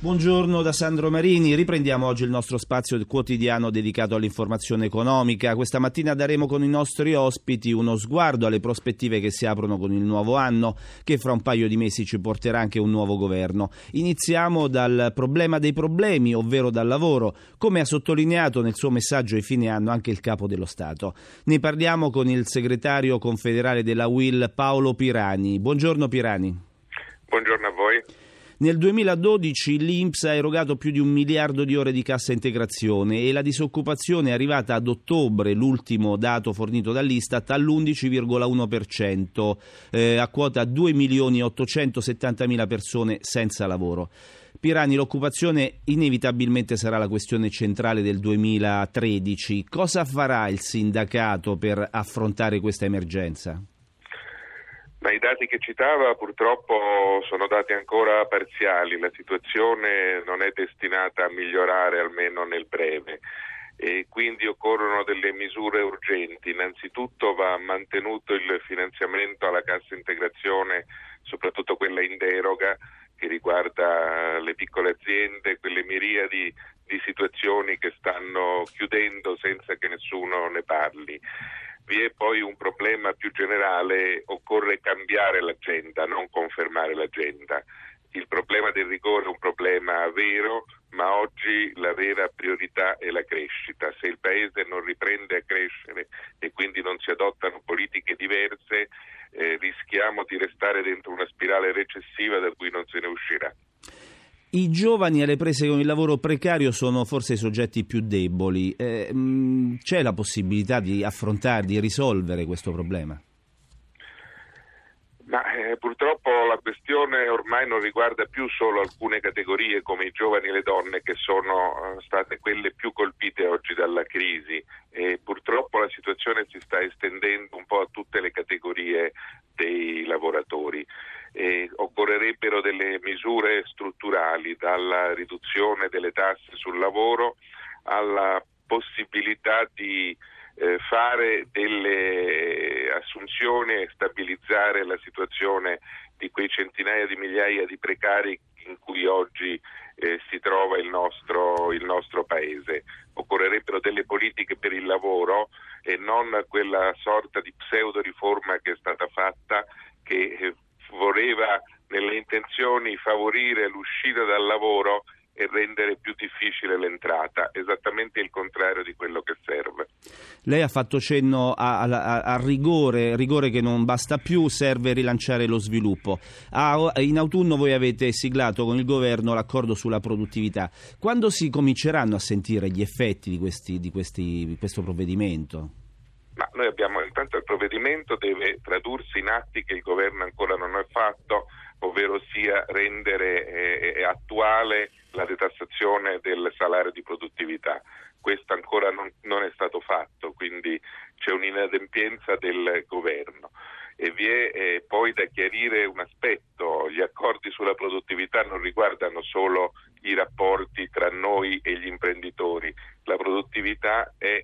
Buongiorno da Sandro Marini, riprendiamo oggi il nostro spazio quotidiano dedicato all'informazione economica. Questa mattina daremo con i nostri ospiti uno sguardo alle prospettive che si aprono con il nuovo anno, che fra un paio di mesi ci porterà anche un nuovo governo. Iniziamo dal problema dei problemi, ovvero dal lavoro, come ha sottolineato nel suo messaggio ai fine anno anche il capo dello Stato. Ne parliamo con il segretario confederale della UIL Paolo Pirani. Buongiorno Pirani. Buongiorno a voi. Nel 2012 l'Inps ha erogato più di un miliardo di ore di cassa integrazione e la disoccupazione è arrivata ad ottobre, l'ultimo dato fornito dall'Istat, all'11,1%, eh, a quota 2 milioni 870 mila persone senza lavoro. Pirani, l'occupazione inevitabilmente sarà la questione centrale del 2013. Cosa farà il sindacato per affrontare questa emergenza? Ma i dati che citava purtroppo sono dati ancora parziali, la situazione non è destinata a migliorare almeno nel breve. E quindi occorrono delle misure urgenti. Innanzitutto va mantenuto il finanziamento alla cassa integrazione, soprattutto quella in deroga che riguarda le piccole aziende, quelle miriadi di situazioni che stanno chiudendo senza che nessuno ne parli vi è poi un problema più generale, occorre cambiare l'agenda, non confermare l'agenda. Il problema del rigore è un problema vero, ma oggi la vera priorità è la crescita. Se il Paese non riprende a crescere e quindi non si adottano politiche diverse, eh, rischiamo di restare dentro una spirale recessiva da cui non se ne uscirà. I giovani alle prese con il lavoro precario sono forse i soggetti più deboli. Eh, mm, c'è la possibilità di affrontare, di risolvere questo problema? Ma eh, purtroppo la questione ormai non riguarda più solo alcune categorie come i giovani e le donne che sono eh, state quelle più colpite oggi dalla crisi e purtroppo la situazione si sta estendendo un po' a tutte le categorie dei lavoratori eh, occorrerebbero delle misure strutturali, dalla riduzione delle tasse sul lavoro alla possibilità di eh, fare delle assunzioni e stabilizzare la situazione di quei centinaia di migliaia di precari in cui oggi eh, si trova il nostro, il nostro, paese. Occorrerebbero delle politiche per il lavoro e non quella sorta di pseudo riforma che è stata fatta che eh, intenzioni favorire l'uscita dal lavoro e rendere più difficile l'entrata, esattamente il contrario di quello che serve. Lei ha fatto cenno al rigore, rigore che non basta più, serve rilanciare lo sviluppo. A, in autunno voi avete siglato con il governo l'accordo sulla produttività. Quando si cominceranno a sentire gli effetti di, questi, di, questi, di questo provvedimento? Ma noi abbiamo intanto il provvedimento deve tradursi in atti che il governo ancora non ha fatto, ovvero sia rendere eh, attuale la detassazione del salario di produttività. Questo ancora non, non è stato fatto, quindi c'è un'inadempienza del governo. E vi è eh, poi da chiarire un aspetto, gli accordi sulla produttività non riguardano solo i rapporti tra noi e gli imprenditori, la produttività è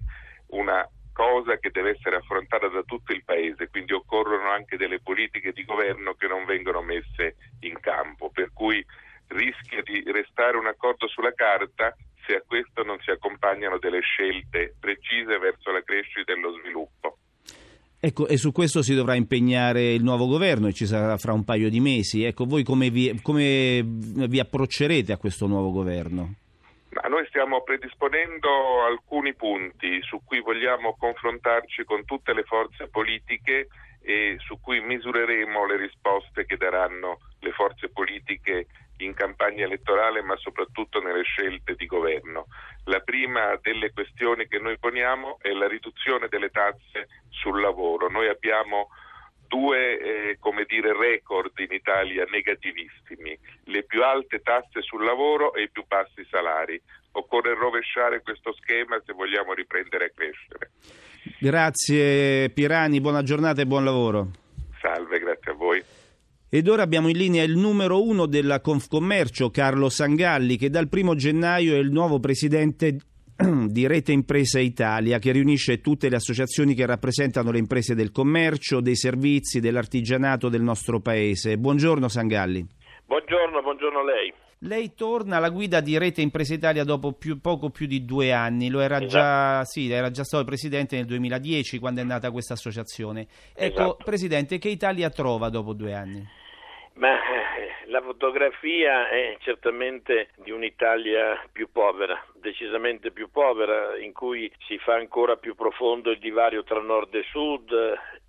una cosa che deve essere affrontata da tutto il Paese, quindi occorrono anche delle politiche di governo che non vengono messe in campo, per cui rischia di restare un accordo sulla carta se a questo non si accompagnano delle scelte precise verso la crescita e lo sviluppo. Ecco, e su questo si dovrà impegnare il nuovo governo e ci sarà fra un paio di mesi. Ecco, voi come vi, come vi approccerete a questo nuovo governo? Noi stiamo predisponendo alcuni punti su cui vogliamo confrontarci con tutte le forze politiche e su cui misureremo le risposte che daranno le forze politiche in campagna elettorale ma soprattutto nelle scelte di governo. La prima delle questioni che noi poniamo è la riduzione delle tasse sul lavoro. Noi abbiamo due eh, come dire, record in Italia negativissimi, le più alte tasse sul lavoro e i più bassi salari. Occorre rovesciare questo schema se vogliamo riprendere a crescere. Grazie Pirani, buona giornata e buon lavoro. Salve, grazie a voi. Ed ora abbiamo in linea il numero uno della Confcommercio, Carlo Sangalli, che dal primo gennaio è il nuovo presidente di Rete Impresa Italia che riunisce tutte le associazioni che rappresentano le imprese del commercio, dei servizi, dell'artigianato del nostro paese. Buongiorno Sangalli. Buongiorno, buongiorno a lei. Lei torna alla guida di Rete Impresa Italia dopo più, poco più di due anni, lo era, esatto. già, sì, era già stato presidente nel 2010 quando è nata questa associazione. Ecco, esatto. Presidente, che Italia trova dopo due anni? Ma eh, la fotografia è certamente di un'Italia più povera, decisamente più povera, in cui si fa ancora più profondo il divario tra nord e sud,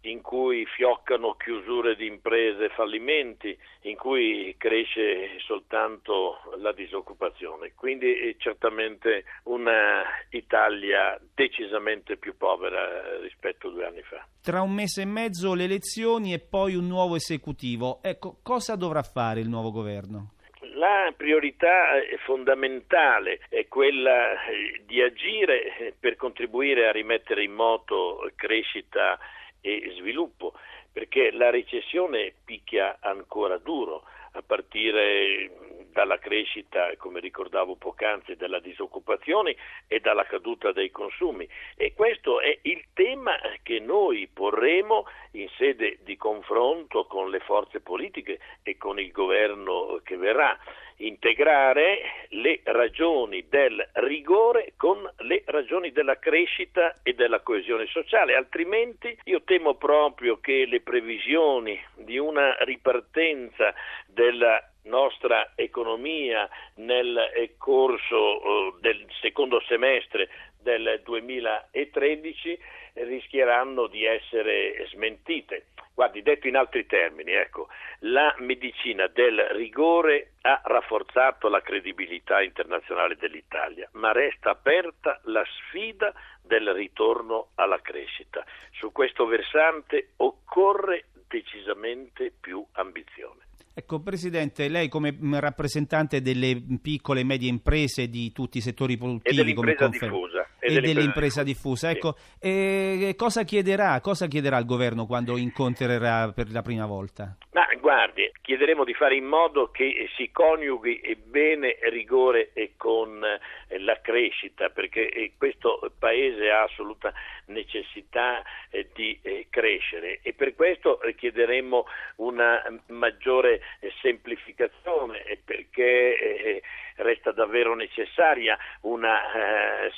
in cui fioccano chiusure di imprese e fallimenti, in cui cresce soltanto la disoccupazione. Quindi è certamente un'Italia decisamente più povera rispetto a due anni fa. Tra un mese e mezzo le elezioni e poi un nuovo esecutivo. Ecco, cosa dovrà fare il nuovo governo? La priorità fondamentale è quella di agire per contribuire a rimettere in moto crescita e sviluppo, perché la recessione picchia ancora duro, a partire dalla crescita, come ricordavo poc'anzi, della disoccupazione e dalla caduta dei consumi. E questo è il tema che noi porremo in sede di confronto con le forze politiche e con il governo che verrà integrare le ragioni del rigore con le ragioni della crescita e della coesione sociale, altrimenti io temo proprio che le previsioni di una ripartenza della nostra economia nel corso eh, del secondo semestre del 2013 rischieranno di essere smentite. Guardi, detto in altri termini, ecco, la medicina del rigore ha rafforzato la credibilità internazionale dell'Italia, ma resta aperta la sfida del ritorno alla crescita. Su questo versante occorre decisamente più ambizione. Ecco, Presidente, lei come rappresentante delle piccole e medie imprese di tutti i settori produttivi come diffusa, e, e dell'impresa diffusa, ecco, sì. cosa, chiederà, cosa chiederà il governo quando incontrerà per la prima volta? Ma guardi, chiederemo di fare in modo che si coniughi bene rigore e con eh, la crescita, perché eh, questo Paese ha assoluta necessità eh, di crescere e per questo chiederemo una maggiore semplificazione perché resta davvero necessaria una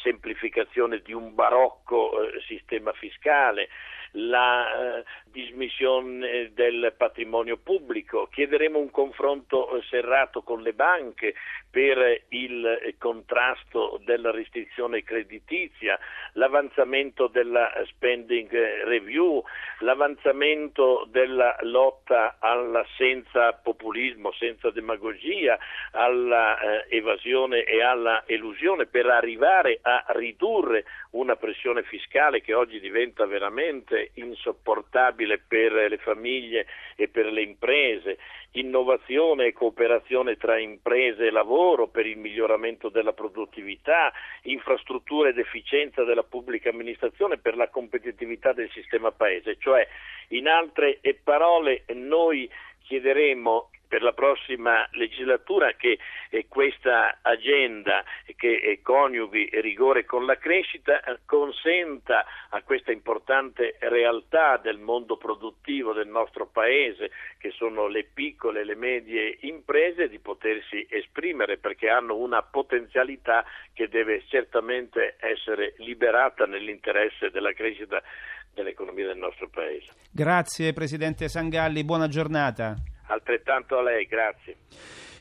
semplificazione di un barocco sistema fiscale la eh, dismissione del patrimonio pubblico, chiederemo un confronto eh, serrato con le banche per il eh, contrasto della restrizione creditizia, l'avanzamento della spending review, l'avanzamento della lotta alla senza populismo, senza demagogia, alla eh, evasione e alla elusione per arrivare a ridurre una pressione fiscale che oggi diventa veramente insopportabile per le famiglie e per le imprese, innovazione e cooperazione tra imprese e lavoro per il miglioramento della produttività, infrastrutture ed efficienza della pubblica amministrazione per la competitività del sistema paese, cioè in altre parole noi chiederemo per la prossima legislatura che eh, questa agenda che eh, coniughi rigore con la crescita eh, consenta a questa importante realtà del mondo produttivo del nostro paese, che sono le piccole e le medie imprese, di potersi esprimere perché hanno una potenzialità che deve certamente essere liberata nell'interesse della crescita dell'economia del nostro paese. Grazie Presidente Sangalli, buona giornata. Altrettanto a lei, grazie.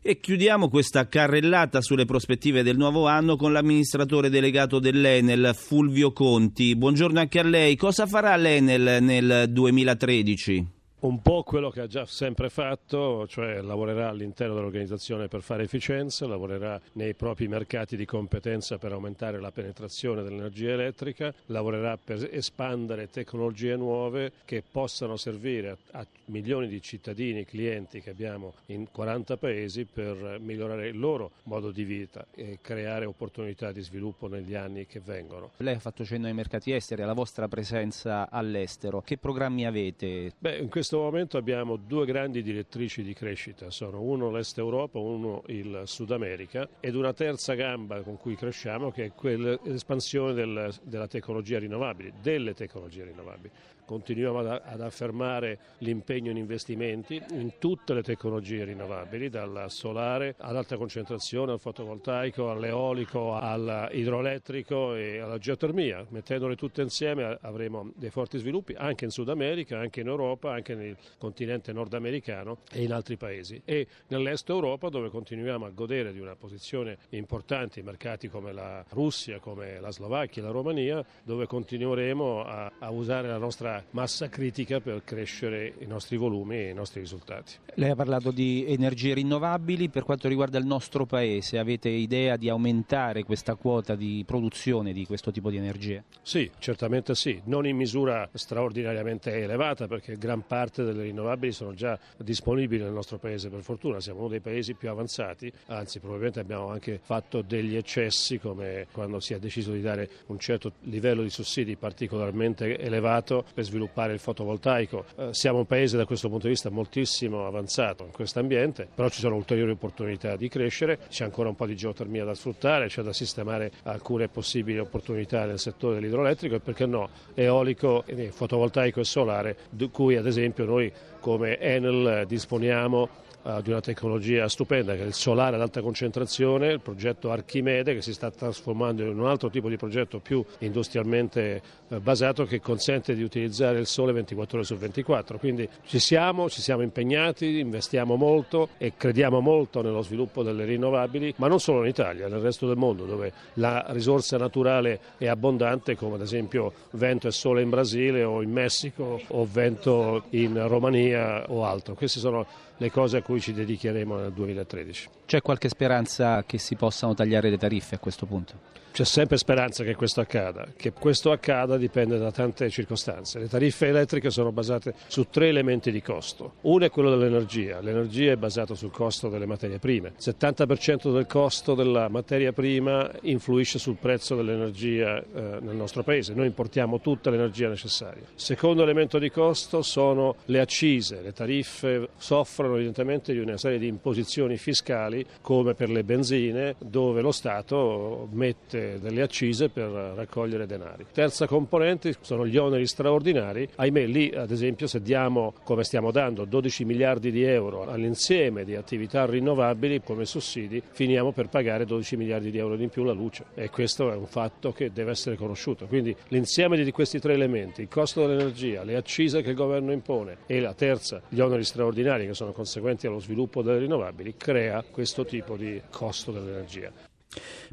E chiudiamo questa carrellata sulle prospettive del nuovo anno con l'amministratore delegato dell'Enel, Fulvio Conti. Buongiorno anche a lei. Cosa farà l'Enel nel 2013? Un po' quello che ha già sempre fatto, cioè lavorerà all'interno dell'organizzazione per fare efficienza, lavorerà nei propri mercati di competenza per aumentare la penetrazione dell'energia elettrica, lavorerà per espandere tecnologie nuove che possano servire a, milioni di cittadini, clienti che abbiamo in 40 paesi per migliorare il loro modo di vita e creare opportunità di sviluppo negli anni che vengono. Lei ha fatto cenno ai mercati esteri, alla vostra presenza all'estero. Che programmi avete? Beh, in questo questo momento abbiamo due grandi direttrici di crescita, sono uno l'Est Europa, uno il Sud America ed una terza gamba con cui cresciamo che è quell'espansione del, della tecnologia rinnovabile, delle tecnologie rinnovabili. Continuiamo ad, affermare l'impegno in investimenti in tutte le tecnologie rinnovabili, dal solare ad alta concentrazione, al fotovoltaico, all'eolico, all'idroelettrico e alla geotermia. Mettendole tutte insieme avremo dei forti sviluppi anche in Sud America, anche in Europa, anche nel continente nordamericano e in altri paesi. E nell'est Europa dove continuiamo a godere di una posizione importante in mercati come la Russia, come la Slovacchia, la Romania, dove continueremo a, a usare la nostra massa critica per crescere i nostri volumi e i nostri risultati. Lei ha parlato di energie rinnovabili, per quanto riguarda il nostro Paese avete idea di aumentare questa quota di produzione di questo tipo di energie? Sì, certamente sì, non in misura straordinariamente elevata perché gran parte delle rinnovabili sono già disponibili nel nostro Paese per fortuna, siamo uno dei paesi più avanzati, anzi probabilmente abbiamo anche fatto degli eccessi come quando si è deciso di dare un certo livello di sussidi particolarmente elevato per sviluppare il fotovoltaico. Eh, siamo un paese da questo punto di vista moltissimo avanzato in questo ambiente, però ci sono ulteriori opportunità di crescere, c'è ancora un po' di geotermia da sfruttare, c'è da sistemare alcune possibili opportunità nel settore dell'idroelettrico e perché no eolico, fotovoltaico e solare, di cui ad esempio noi come Enel disponiamo di una tecnologia stupenda che è il solare ad alta concentrazione, il progetto Archimede che si sta trasformando in un altro tipo di progetto più industrialmente uh, basato che consente di utilizzare il sole 24 ore su 24. Quindi ci siamo, ci siamo impegnati, investiamo molto e crediamo molto nello sviluppo delle rinnovabili, ma non solo in Italia, nel resto del mondo dove la risorsa naturale è abbondante come ad esempio vento e sole in Brasile o in Messico o vento in Romania o altro. Queste sono le cose a cui ci dedicheremo nel 2013. C'è qualche speranza che si possano tagliare le tariffe a questo punto? C'è sempre speranza che questo accada, che questo accada dipende da tante circostanze. Le tariffe elettriche sono basate su tre elementi di costo. Uno è quello dell'energia, l'energia è basata sul costo delle materie prime. Il 70% del costo della materia prima influisce sul prezzo dell'energia eh, nel nostro paese. Noi importiamo tutta l'energia necessaria. Secondo elemento di costo sono le accise. Le tariffe soffrono evidentemente di una serie di imposizioni fiscali come per le benzine dove lo Stato mette delle accise per raccogliere denari. Terza componente sono gli oneri straordinari. Ahimè, lì ad esempio se diamo, come stiamo dando, 12 miliardi di euro all'insieme di attività rinnovabili come sussidi, finiamo per pagare 12 miliardi di euro di più la luce e questo è un fatto che deve essere conosciuto. Quindi l'insieme di questi tre elementi, il costo dell'energia, le accise che il governo impone e la terza, gli oneri straordinari che sono conseguenti allo sviluppo delle rinnovabili, crea questo tipo di costo dell'energia.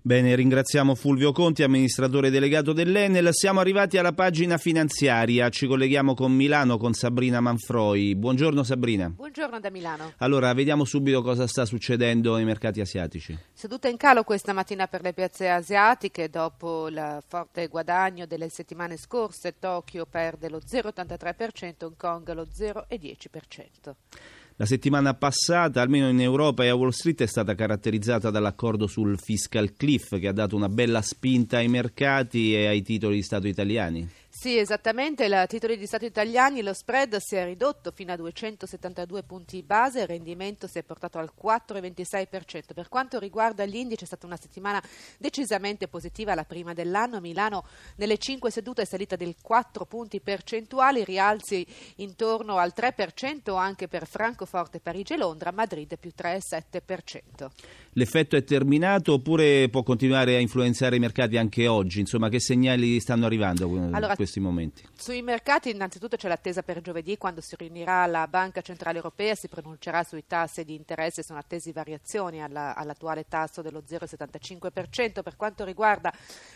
Bene, ringraziamo Fulvio Conti, amministratore delegato dell'Enel. Siamo arrivati alla pagina finanziaria, ci colleghiamo con Milano con Sabrina Manfroi. Buongiorno Sabrina. Buongiorno da Milano. Allora, vediamo subito cosa sta succedendo nei mercati asiatici. Seduta in calo questa mattina per le piazze asiatiche dopo il forte guadagno delle settimane scorse. Tokyo perde lo 0,83%, Hong Kong lo 0,10%. La settimana passata, almeno in Europa e a Wall Street, è stata caratterizzata dall'accordo sul fiscal cliff che ha dato una bella spinta ai mercati e ai titoli di Stato italiani. Sì, esattamente, i titoli di Stato italiani lo spread si è ridotto fino a 272 punti base, il rendimento si è portato al 4,26%. Per quanto riguarda gli indici è stata una settimana decisamente positiva, la prima dell'anno. Milano nelle 5 sedute è salita del 4 punti percentuali, rialzi intorno al 3% anche per Francoforte, Parigi e Londra, Madrid più 3,7%. L'effetto è terminato oppure può continuare a influenzare i mercati anche oggi? Insomma, che segnali stanno arrivando allora, in questi momenti? Sui mercati innanzitutto c'è l'attesa per giovedì quando si riunirà la Banca Centrale Europea, si pronuncerà sui tassi di interesse, sono attesi variazioni alla, all'attuale tasso dello 0,75%. Per quanto riguarda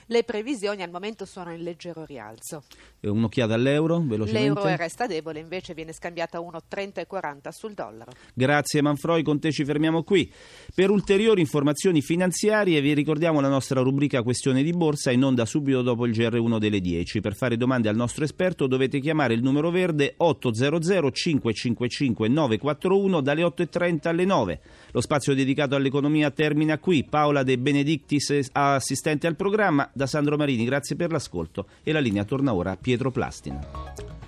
le previsioni al momento sono in leggero rialzo. E un'occhiata all'euro velocemente? L'euro resta debole, invece viene scambiata a 1,30,40 sul dollaro. Grazie Manfroi, con te ci fermiamo qui. Per ulteriori ulteriori informazioni finanziarie vi ricordiamo la nostra rubrica Questione di Borsa in onda subito dopo il GR1 delle 10. Per fare domande al nostro esperto dovete chiamare il numero verde 800 555 941 dalle 8.30 alle 9. Lo spazio dedicato all'economia termina qui. Paola De Benedictis, assistente al programma, da Sandro Marini, grazie per l'ascolto e la linea torna ora a Pietro Plastin.